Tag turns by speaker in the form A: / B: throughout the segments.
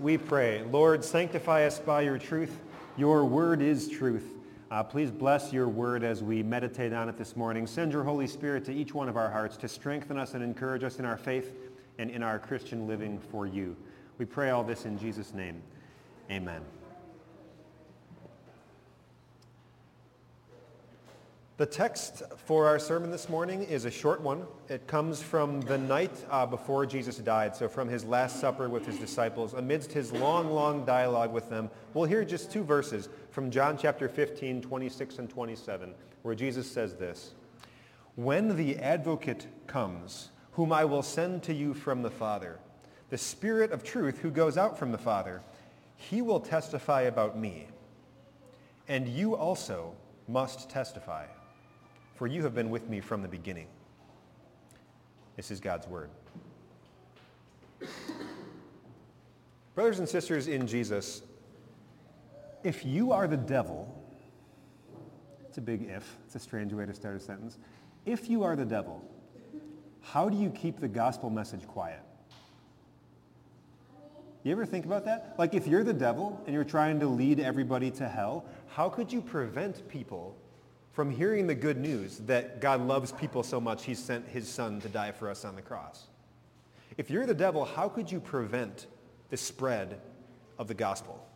A: we pray. Lord, sanctify us by your truth. Your word is truth. Uh, please bless your word as we meditate on it this morning. Send your Holy Spirit to each one of our hearts to strengthen us and encourage us in our faith and in our Christian living for you. We pray all this in Jesus' name. Amen. The text for our sermon this morning is a short one. It comes from the night uh, before Jesus died, so from his Last Supper with his disciples. Amidst his long, long dialogue with them, we'll hear just two verses from John chapter 15, 26 and 27, where Jesus says this, When the advocate comes, whom I will send to you from the Father, the Spirit of truth who goes out from the Father, he will testify about me. And you also must testify for you have been with me from the beginning. This is God's word. Brothers and sisters in Jesus, if you are the devil, it's a big if, it's a strange way to start a sentence. If you are the devil, how do you keep the gospel message quiet? You ever think about that? Like if you're the devil and you're trying to lead everybody to hell, how could you prevent people from hearing the good news that God loves people so much he sent his son to die for us on the cross. If you're the devil, how could you prevent the spread of the gospel?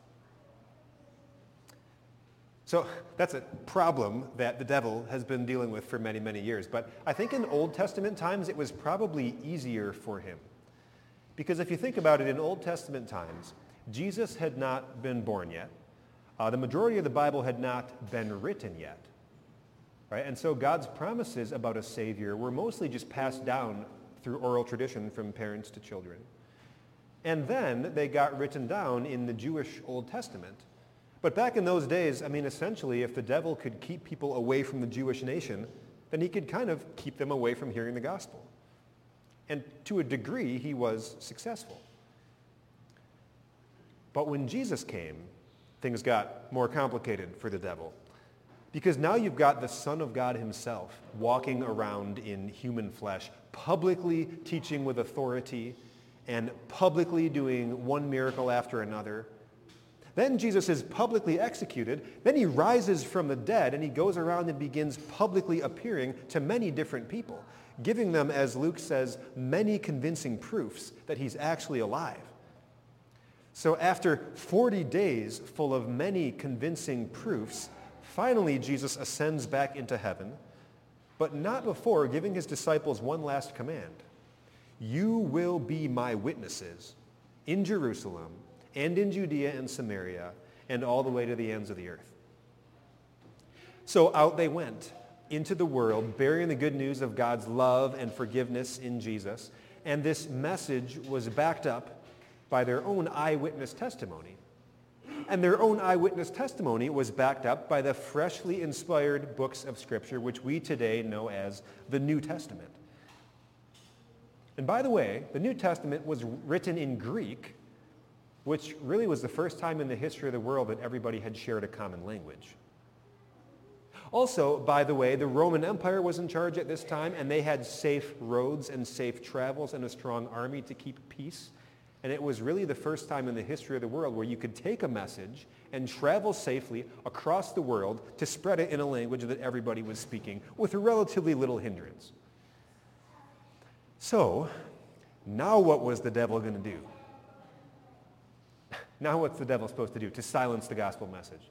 A: So that's a problem that the devil has been dealing with for many, many years. But I think in Old Testament times, it was probably easier for him. Because if you think about it, in Old Testament times, Jesus had not been born yet. Uh, the majority of the Bible had not been written yet. Right? And so God's promises about a Savior were mostly just passed down through oral tradition from parents to children. And then they got written down in the Jewish Old Testament. But back in those days, I mean, essentially, if the devil could keep people away from the Jewish nation, then he could kind of keep them away from hearing the gospel. And to a degree, he was successful. But when Jesus came, things got more complicated for the devil. Because now you've got the Son of God himself walking around in human flesh, publicly teaching with authority and publicly doing one miracle after another. Then Jesus is publicly executed. Then he rises from the dead and he goes around and begins publicly appearing to many different people, giving them, as Luke says, many convincing proofs that he's actually alive. So after 40 days full of many convincing proofs, Finally, Jesus ascends back into heaven, but not before giving his disciples one last command. You will be my witnesses in Jerusalem and in Judea and Samaria and all the way to the ends of the earth. So out they went into the world, bearing the good news of God's love and forgiveness in Jesus. And this message was backed up by their own eyewitness testimony and their own eyewitness testimony was backed up by the freshly inspired books of Scripture, which we today know as the New Testament. And by the way, the New Testament was written in Greek, which really was the first time in the history of the world that everybody had shared a common language. Also, by the way, the Roman Empire was in charge at this time, and they had safe roads and safe travels and a strong army to keep peace. And it was really the first time in the history of the world where you could take a message and travel safely across the world to spread it in a language that everybody was speaking with relatively little hindrance. So, now what was the devil going to do? Now what's the devil supposed to do? To silence the gospel message.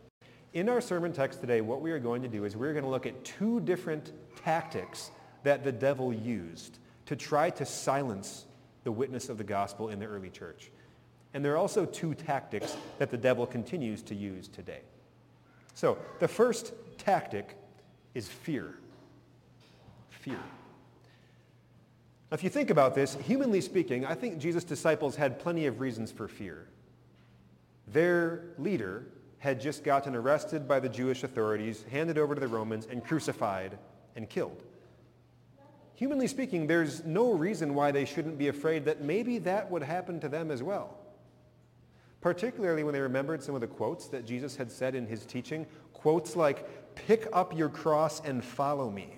A: In our sermon text today, what we are going to do is we're going to look at two different tactics that the devil used to try to silence the witness of the gospel in the early church. And there are also two tactics that the devil continues to use today. So the first tactic is fear. Fear. Now, if you think about this, humanly speaking, I think Jesus' disciples had plenty of reasons for fear. Their leader had just gotten arrested by the Jewish authorities, handed over to the Romans, and crucified and killed humanly speaking, there's no reason why they shouldn't be afraid that maybe that would happen to them as well. Particularly when they remembered some of the quotes that Jesus had said in his teaching, quotes like, pick up your cross and follow me.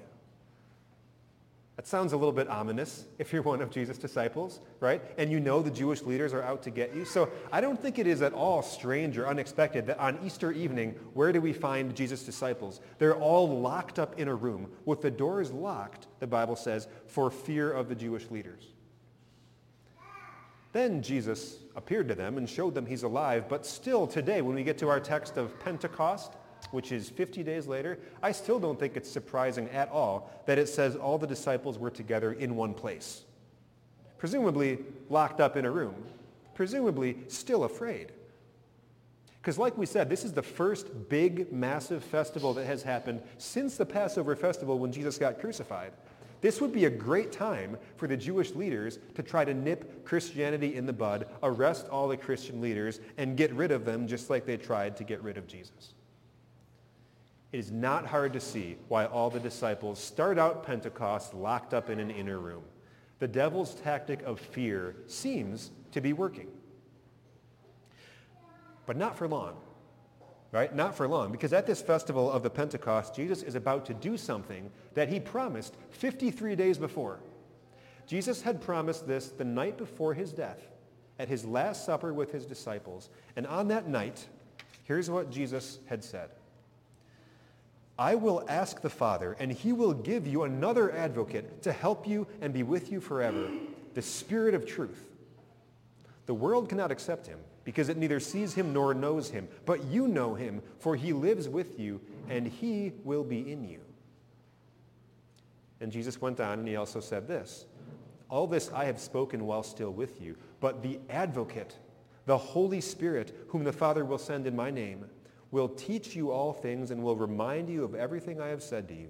A: That sounds a little bit ominous if you're one of Jesus' disciples, right? And you know the Jewish leaders are out to get you. So I don't think it is at all strange or unexpected that on Easter evening, where do we find Jesus' disciples? They're all locked up in a room with the doors locked, the Bible says, for fear of the Jewish leaders. Then Jesus appeared to them and showed them he's alive. But still today, when we get to our text of Pentecost, which is 50 days later, I still don't think it's surprising at all that it says all the disciples were together in one place. Presumably locked up in a room. Presumably still afraid. Because like we said, this is the first big, massive festival that has happened since the Passover festival when Jesus got crucified. This would be a great time for the Jewish leaders to try to nip Christianity in the bud, arrest all the Christian leaders, and get rid of them just like they tried to get rid of Jesus. It is not hard to see why all the disciples start out Pentecost locked up in an inner room. The devil's tactic of fear seems to be working. But not for long, right? Not for long, because at this festival of the Pentecost, Jesus is about to do something that he promised 53 days before. Jesus had promised this the night before his death at his last supper with his disciples. And on that night, here's what Jesus had said. I will ask the Father, and he will give you another advocate to help you and be with you forever, the Spirit of truth. The world cannot accept him because it neither sees him nor knows him, but you know him, for he lives with you, and he will be in you. And Jesus went on, and he also said this, All this I have spoken while still with you, but the advocate, the Holy Spirit, whom the Father will send in my name, will teach you all things and will remind you of everything I have said to you.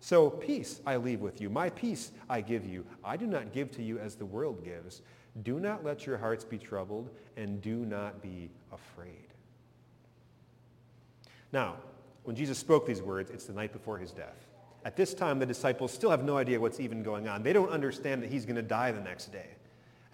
A: So peace I leave with you. My peace I give you. I do not give to you as the world gives. Do not let your hearts be troubled and do not be afraid. Now, when Jesus spoke these words, it's the night before his death. At this time, the disciples still have no idea what's even going on. They don't understand that he's going to die the next day.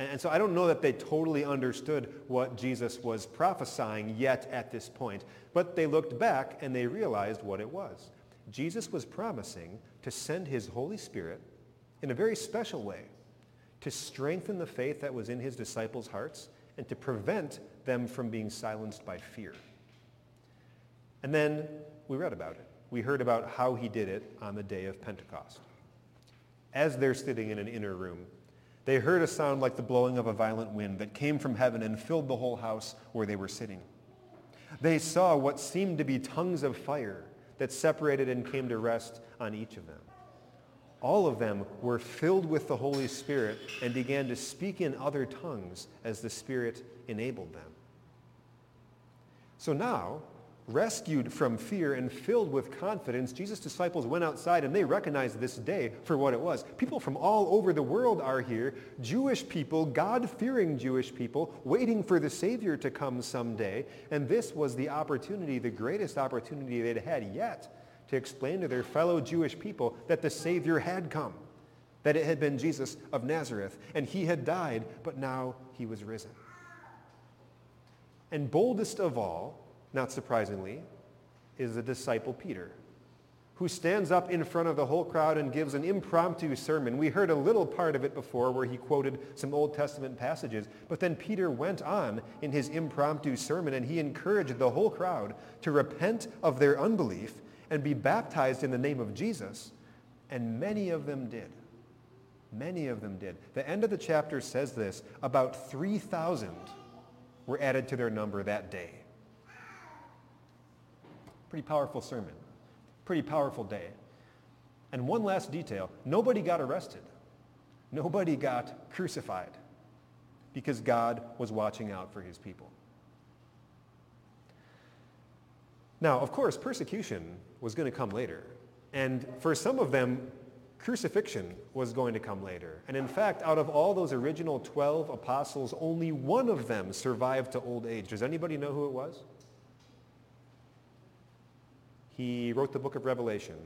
A: And, so I don't know that they totally understood what Jesus was prophesying yet at this point. But they looked back and they realized what it was. Jesus was promising to send his Holy Spirit in a very special way to strengthen the faith that was in his disciples' hearts and to prevent them from being silenced by fear. And then we read about it. We heard about how he did it on the day of Pentecost. As they're sitting in an inner room, they heard a sound like the blowing of a violent wind that came from heaven and filled the whole house where they were sitting. They saw what seemed to be tongues of fire that separated and came to rest on each of them. All of them were filled with the Holy Spirit and began to speak in other tongues as the Spirit enabled them. So now, rescued from fear and filled with confidence, Jesus' disciples went outside and they recognized this day for what it was. People from all over the world are here, Jewish people, God-fearing Jewish people, waiting for the Savior to come someday. And this was the opportunity, the greatest opportunity they'd had yet to explain to their fellow Jewish people that the Savior had come, that it had been Jesus of Nazareth, and he had died, but now he was risen. And boldest of all, not surprisingly, is the disciple Peter, who stands up in front of the whole crowd and gives an impromptu sermon. We heard a little part of it before where he quoted some Old Testament passages, but then Peter went on in his impromptu sermon and he encouraged the whole crowd to repent of their unbelief and be baptized in the name of Jesus, and many of them did. Many of them did. The end of the chapter says this, about 3,000 were added to their number that day. Pretty powerful sermon. Pretty powerful day. And one last detail, nobody got arrested. Nobody got crucified because God was watching out for his people. Now, of course, persecution was going to come later. And for some of them, crucifixion was going to come later. And in fact, out of all those original 12 apostles, only one of them survived to old age. Does anybody know who it was? He wrote the book of Revelation.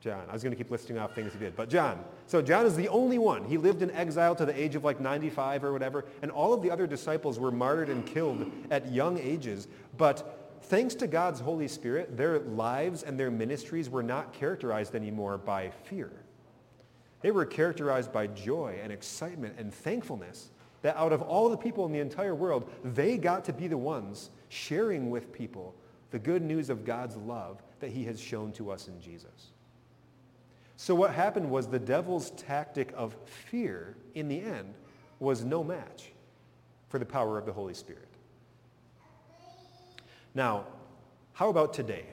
A: John. I was going to keep listing off things he did, but John. So John is the only one. He lived in exile to the age of like 95 or whatever, and all of the other disciples were martyred and killed at young ages. But thanks to God's Holy Spirit, their lives and their ministries were not characterized anymore by fear. They were characterized by joy and excitement and thankfulness that out of all the people in the entire world, they got to be the ones sharing with people the good news of God's love that he has shown to us in Jesus. So what happened was the devil's tactic of fear in the end was no match for the power of the Holy Spirit. Now, how about today?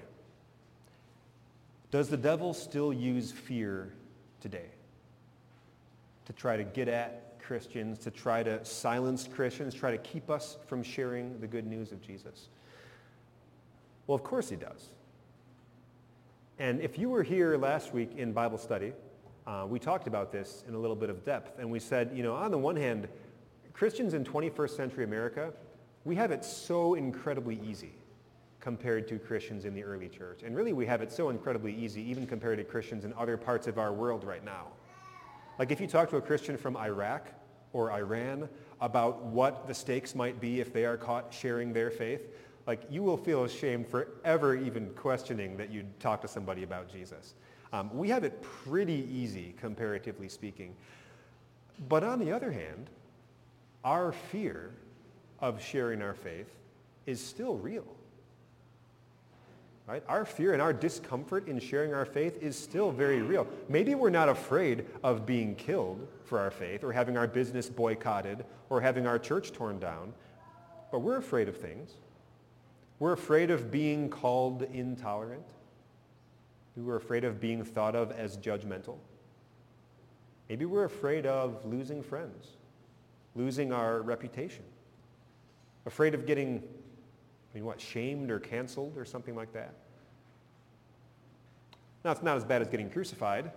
A: Does the devil still use fear today to try to get at Christians, to try to silence Christians, try to keep us from sharing the good news of Jesus? Well, of course he does. And if you were here last week in Bible study, uh, we talked about this in a little bit of depth. And we said, you know, on the one hand, Christians in 21st century America, we have it so incredibly easy compared to Christians in the early church. And really, we have it so incredibly easy even compared to Christians in other parts of our world right now. Like if you talk to a Christian from Iraq or Iran about what the stakes might be if they are caught sharing their faith, like you will feel ashamed for ever even questioning that you'd talk to somebody about Jesus. Um, we have it pretty easy, comparatively speaking. But on the other hand, our fear of sharing our faith is still real. Right? Our fear and our discomfort in sharing our faith is still very real. Maybe we're not afraid of being killed for our faith or having our business boycotted or having our church torn down, but we're afraid of things. We're afraid of being called intolerant. We're afraid of being thought of as judgmental. Maybe we're afraid of losing friends, losing our reputation, afraid of getting, I mean, what, shamed or canceled or something like that. Now, it's not as bad as getting crucified,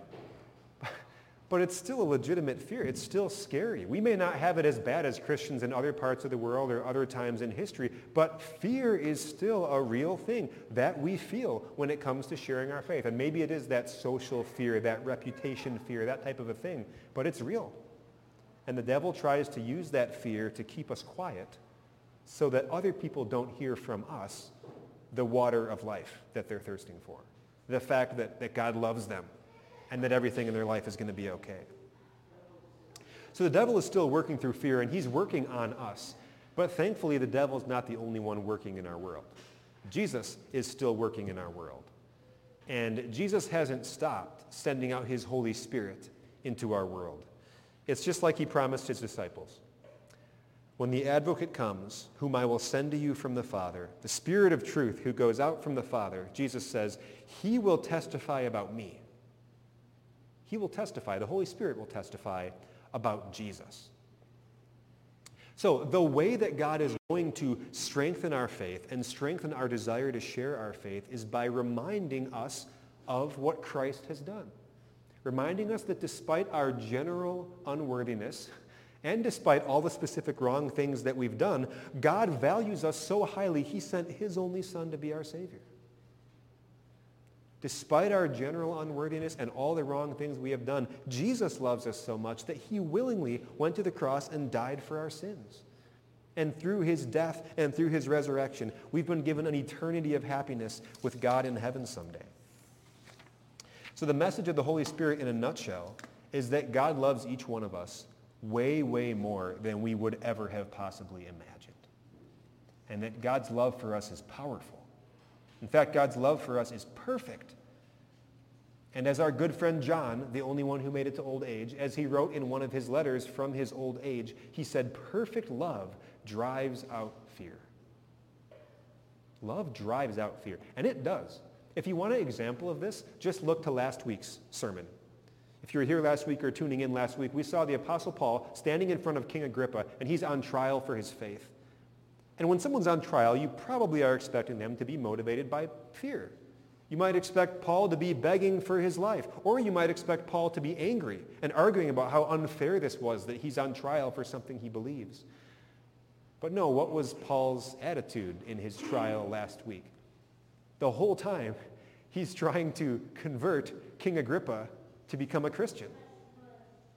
A: but it's still a legitimate fear. It's still scary. We may not have it as bad as Christians in other parts of the world or other times in history, but fear is still a real thing that we feel when it comes to sharing our faith. And maybe it is that social fear, that reputation fear, that type of a thing, but it's real. And the devil tries to use that fear to keep us quiet so that other people don't hear from us the water of life that they're thirsting for. The fact that, that God loves them and that everything in their life is going to be okay. So the devil is still working through fear, and he's working on us. But thankfully, the devil is not the only one working in our world. Jesus is still working in our world. And Jesus hasn't stopped sending out his Holy Spirit into our world. It's just like he promised his disciples. When the advocate comes, whom I will send to you from the Father, the Spirit of truth who goes out from the Father, Jesus says, he will testify about me. He will testify, the Holy Spirit will testify about Jesus. So the way that God is going to strengthen our faith and strengthen our desire to share our faith is by reminding us of what Christ has done. Reminding us that despite our general unworthiness and despite all the specific wrong things that we've done, God values us so highly, he sent his only son to be our Savior. Despite our general unworthiness and all the wrong things we have done, Jesus loves us so much that he willingly went to the cross and died for our sins. And through his death and through his resurrection, we've been given an eternity of happiness with God in heaven someday. So the message of the Holy Spirit in a nutshell is that God loves each one of us way, way more than we would ever have possibly imagined. And that God's love for us is powerful. In fact, God's love for us is perfect. And as our good friend John, the only one who made it to old age, as he wrote in one of his letters from his old age, he said, perfect love drives out fear. Love drives out fear. And it does. If you want an example of this, just look to last week's sermon. If you were here last week or tuning in last week, we saw the Apostle Paul standing in front of King Agrippa, and he's on trial for his faith. And when someone's on trial, you probably are expecting them to be motivated by fear. You might expect Paul to be begging for his life, or you might expect Paul to be angry and arguing about how unfair this was that he's on trial for something he believes. But no, what was Paul's attitude in his trial last week? The whole time, he's trying to convert King Agrippa to become a Christian.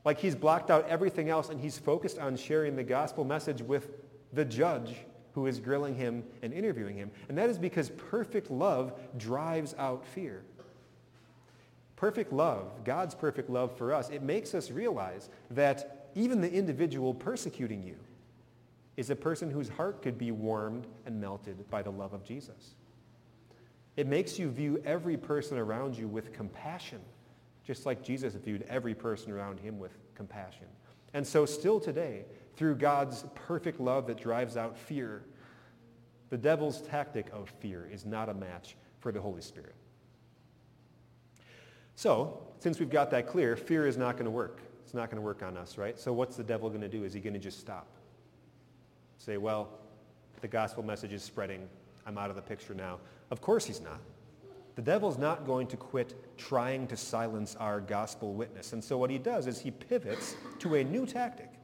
A: Like he's blocked out everything else and he's focused on sharing the gospel message with the judge who is grilling him and interviewing him. And that is because perfect love drives out fear. Perfect love, God's perfect love for us, it makes us realize that even the individual persecuting you is a person whose heart could be warmed and melted by the love of Jesus. It makes you view every person around you with compassion, just like Jesus viewed every person around him with compassion. And so still today, through God's perfect love that drives out fear, the devil's tactic of fear is not a match for the Holy Spirit. So, since we've got that clear, fear is not going to work. It's not going to work on us, right? So what's the devil going to do? Is he going to just stop? Say, well, the gospel message is spreading. I'm out of the picture now. Of course he's not. The devil's not going to quit trying to silence our gospel witness. And so what he does is he pivots to a new tactic.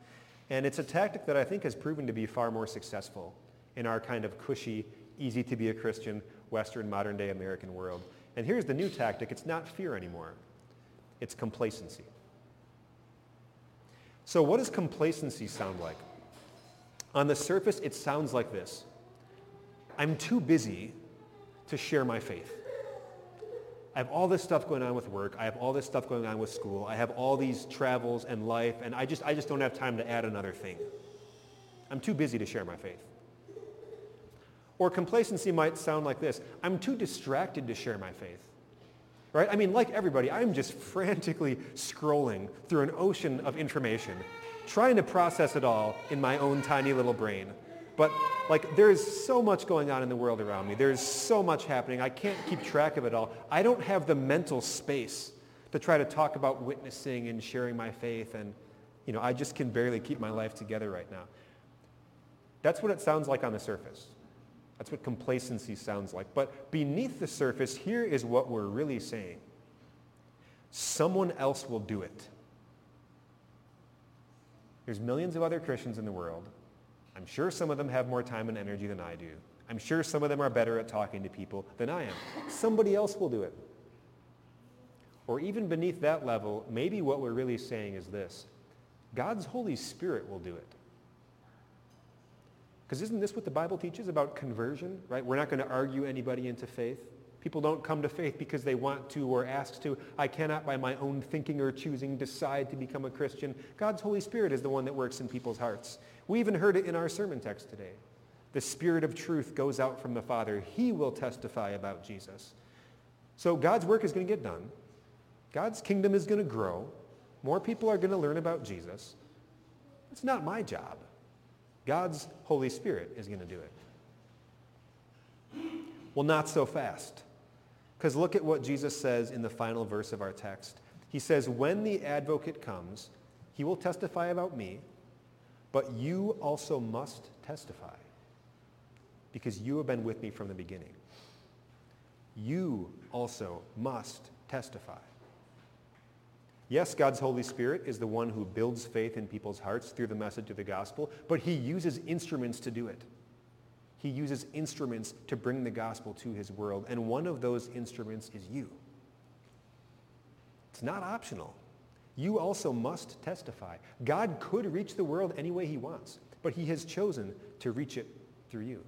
A: And it's a tactic that I think has proven to be far more successful in our kind of cushy, easy to be a Christian, Western, modern day American world. And here's the new tactic. It's not fear anymore. It's complacency. So what does complacency sound like? On the surface, it sounds like this. I'm too busy to share my faith. I have all this stuff going on with work. I have all this stuff going on with school. I have all these travels and life, and I just, I just don't have time to add another thing. I'm too busy to share my faith. Or complacency might sound like this. I'm too distracted to share my faith. Right? I mean, like everybody, I'm just frantically scrolling through an ocean of information, trying to process it all in my own tiny little brain. But like there's so much going on in the world around me. There's so much happening. I can't keep track of it all. I don't have the mental space to try to talk about witnessing and sharing my faith and you know, I just can barely keep my life together right now. That's what it sounds like on the surface. That's what complacency sounds like. But beneath the surface, here is what we're really saying. Someone else will do it. There's millions of other Christians in the world. I'm sure some of them have more time and energy than I do. I'm sure some of them are better at talking to people than I am. Somebody else will do it. Or even beneath that level, maybe what we're really saying is this. God's Holy Spirit will do it. Because isn't this what the Bible teaches about conversion, right? We're not going to argue anybody into faith. People don't come to faith because they want to or ask to. I cannot by my own thinking or choosing decide to become a Christian. God's Holy Spirit is the one that works in people's hearts. We even heard it in our sermon text today. The Spirit of truth goes out from the Father. He will testify about Jesus. So God's work is going to get done. God's kingdom is going to grow. More people are going to learn about Jesus. It's not my job. God's Holy Spirit is going to do it. Well, not so fast. Because look at what Jesus says in the final verse of our text. He says, when the advocate comes, he will testify about me, but you also must testify because you have been with me from the beginning. You also must testify. Yes, God's Holy Spirit is the one who builds faith in people's hearts through the message of the gospel, but he uses instruments to do it. He uses instruments to bring the gospel to his world, and one of those instruments is you. It's not optional. You also must testify. God could reach the world any way he wants, but he has chosen to reach it through you.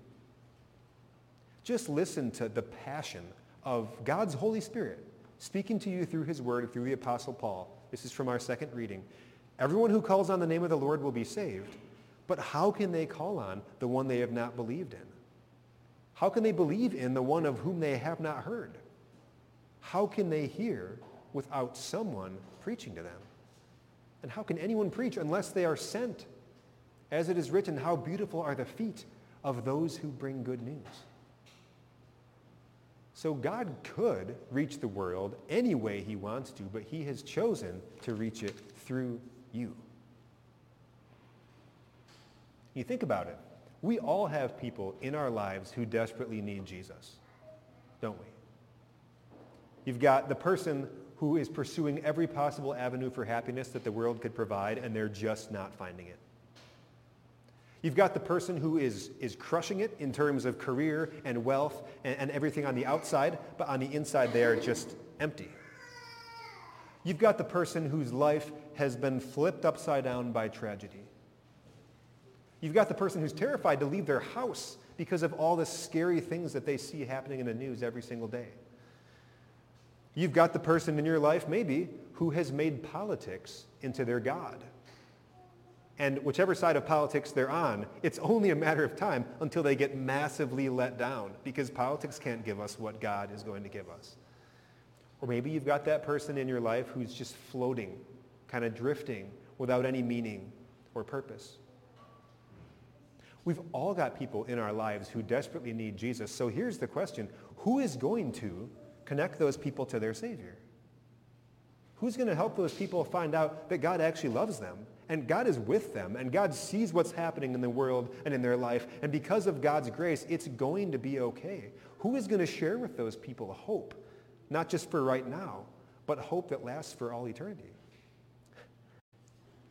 A: Just listen to the passion of God's Holy Spirit speaking to you through his word, through the Apostle Paul. This is from our second reading. Everyone who calls on the name of the Lord will be saved. But how can they call on the one they have not believed in? How can they believe in the one of whom they have not heard? How can they hear without someone preaching to them? And how can anyone preach unless they are sent? As it is written, how beautiful are the feet of those who bring good news. So God could reach the world any way he wants to, but he has chosen to reach it through you. You think about it. We all have people in our lives who desperately need Jesus, don't we? You've got the person who is pursuing every possible avenue for happiness that the world could provide, and they're just not finding it. You've got the person who is, is crushing it in terms of career and wealth and, and everything on the outside, but on the inside they are just empty. You've got the person whose life has been flipped upside down by tragedy. You've got the person who's terrified to leave their house because of all the scary things that they see happening in the news every single day. You've got the person in your life, maybe, who has made politics into their God. And whichever side of politics they're on, it's only a matter of time until they get massively let down because politics can't give us what God is going to give us. Or maybe you've got that person in your life who's just floating, kind of drifting without any meaning or purpose. We've all got people in our lives who desperately need Jesus. So here's the question. Who is going to connect those people to their Savior? Who's going to help those people find out that God actually loves them and God is with them, and God sees what's happening in the world and in their life, and because of God's grace, it's going to be okay. Who is going to share with those people hope, not just for right now, but hope that lasts for all eternity?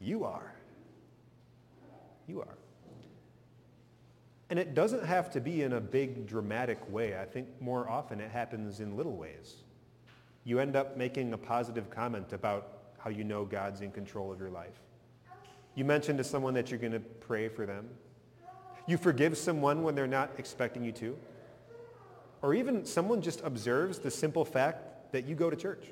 A: You are. You are. And it doesn't have to be in a big dramatic way. I think more often it happens in little ways. You end up making a positive comment about how you know God's in control of your life. You mention to someone that you're going to pray for them. You forgive someone when they're not expecting you to. Or even someone just observes the simple fact that you go to church.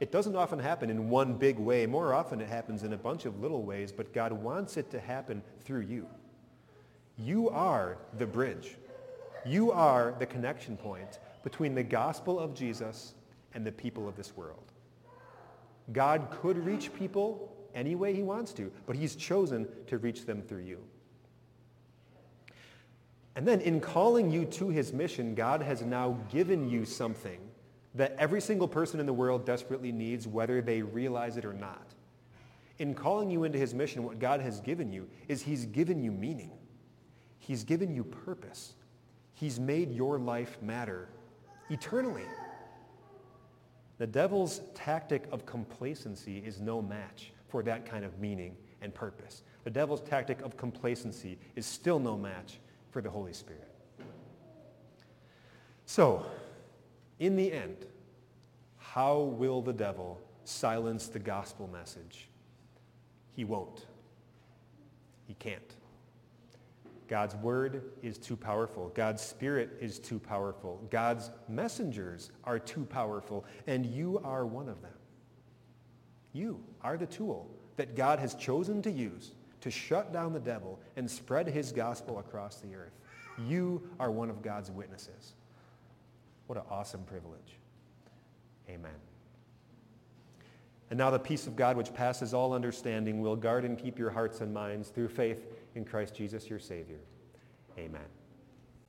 A: It doesn't often happen in one big way. More often it happens in a bunch of little ways, but God wants it to happen through you. You are the bridge. You are the connection point between the gospel of Jesus and the people of this world. God could reach people any way he wants to, but he's chosen to reach them through you. And then in calling you to his mission, God has now given you something that every single person in the world desperately needs, whether they realize it or not. In calling you into his mission, what God has given you is he's given you meaning. He's given you purpose. He's made your life matter eternally. The devil's tactic of complacency is no match for that kind of meaning and purpose. The devil's tactic of complacency is still no match for the Holy Spirit. So, in the end, how will the devil silence the gospel message? He won't. He can't. God's word is too powerful. God's spirit is too powerful. God's messengers are too powerful, and you are one of them. You are the tool that God has chosen to use to shut down the devil and spread his gospel across the earth. You are one of God's witnesses. What an awesome privilege. Amen. And now the peace of God, which passes all understanding, will guard and keep your hearts and minds through faith in Christ Jesus, your Savior. Amen.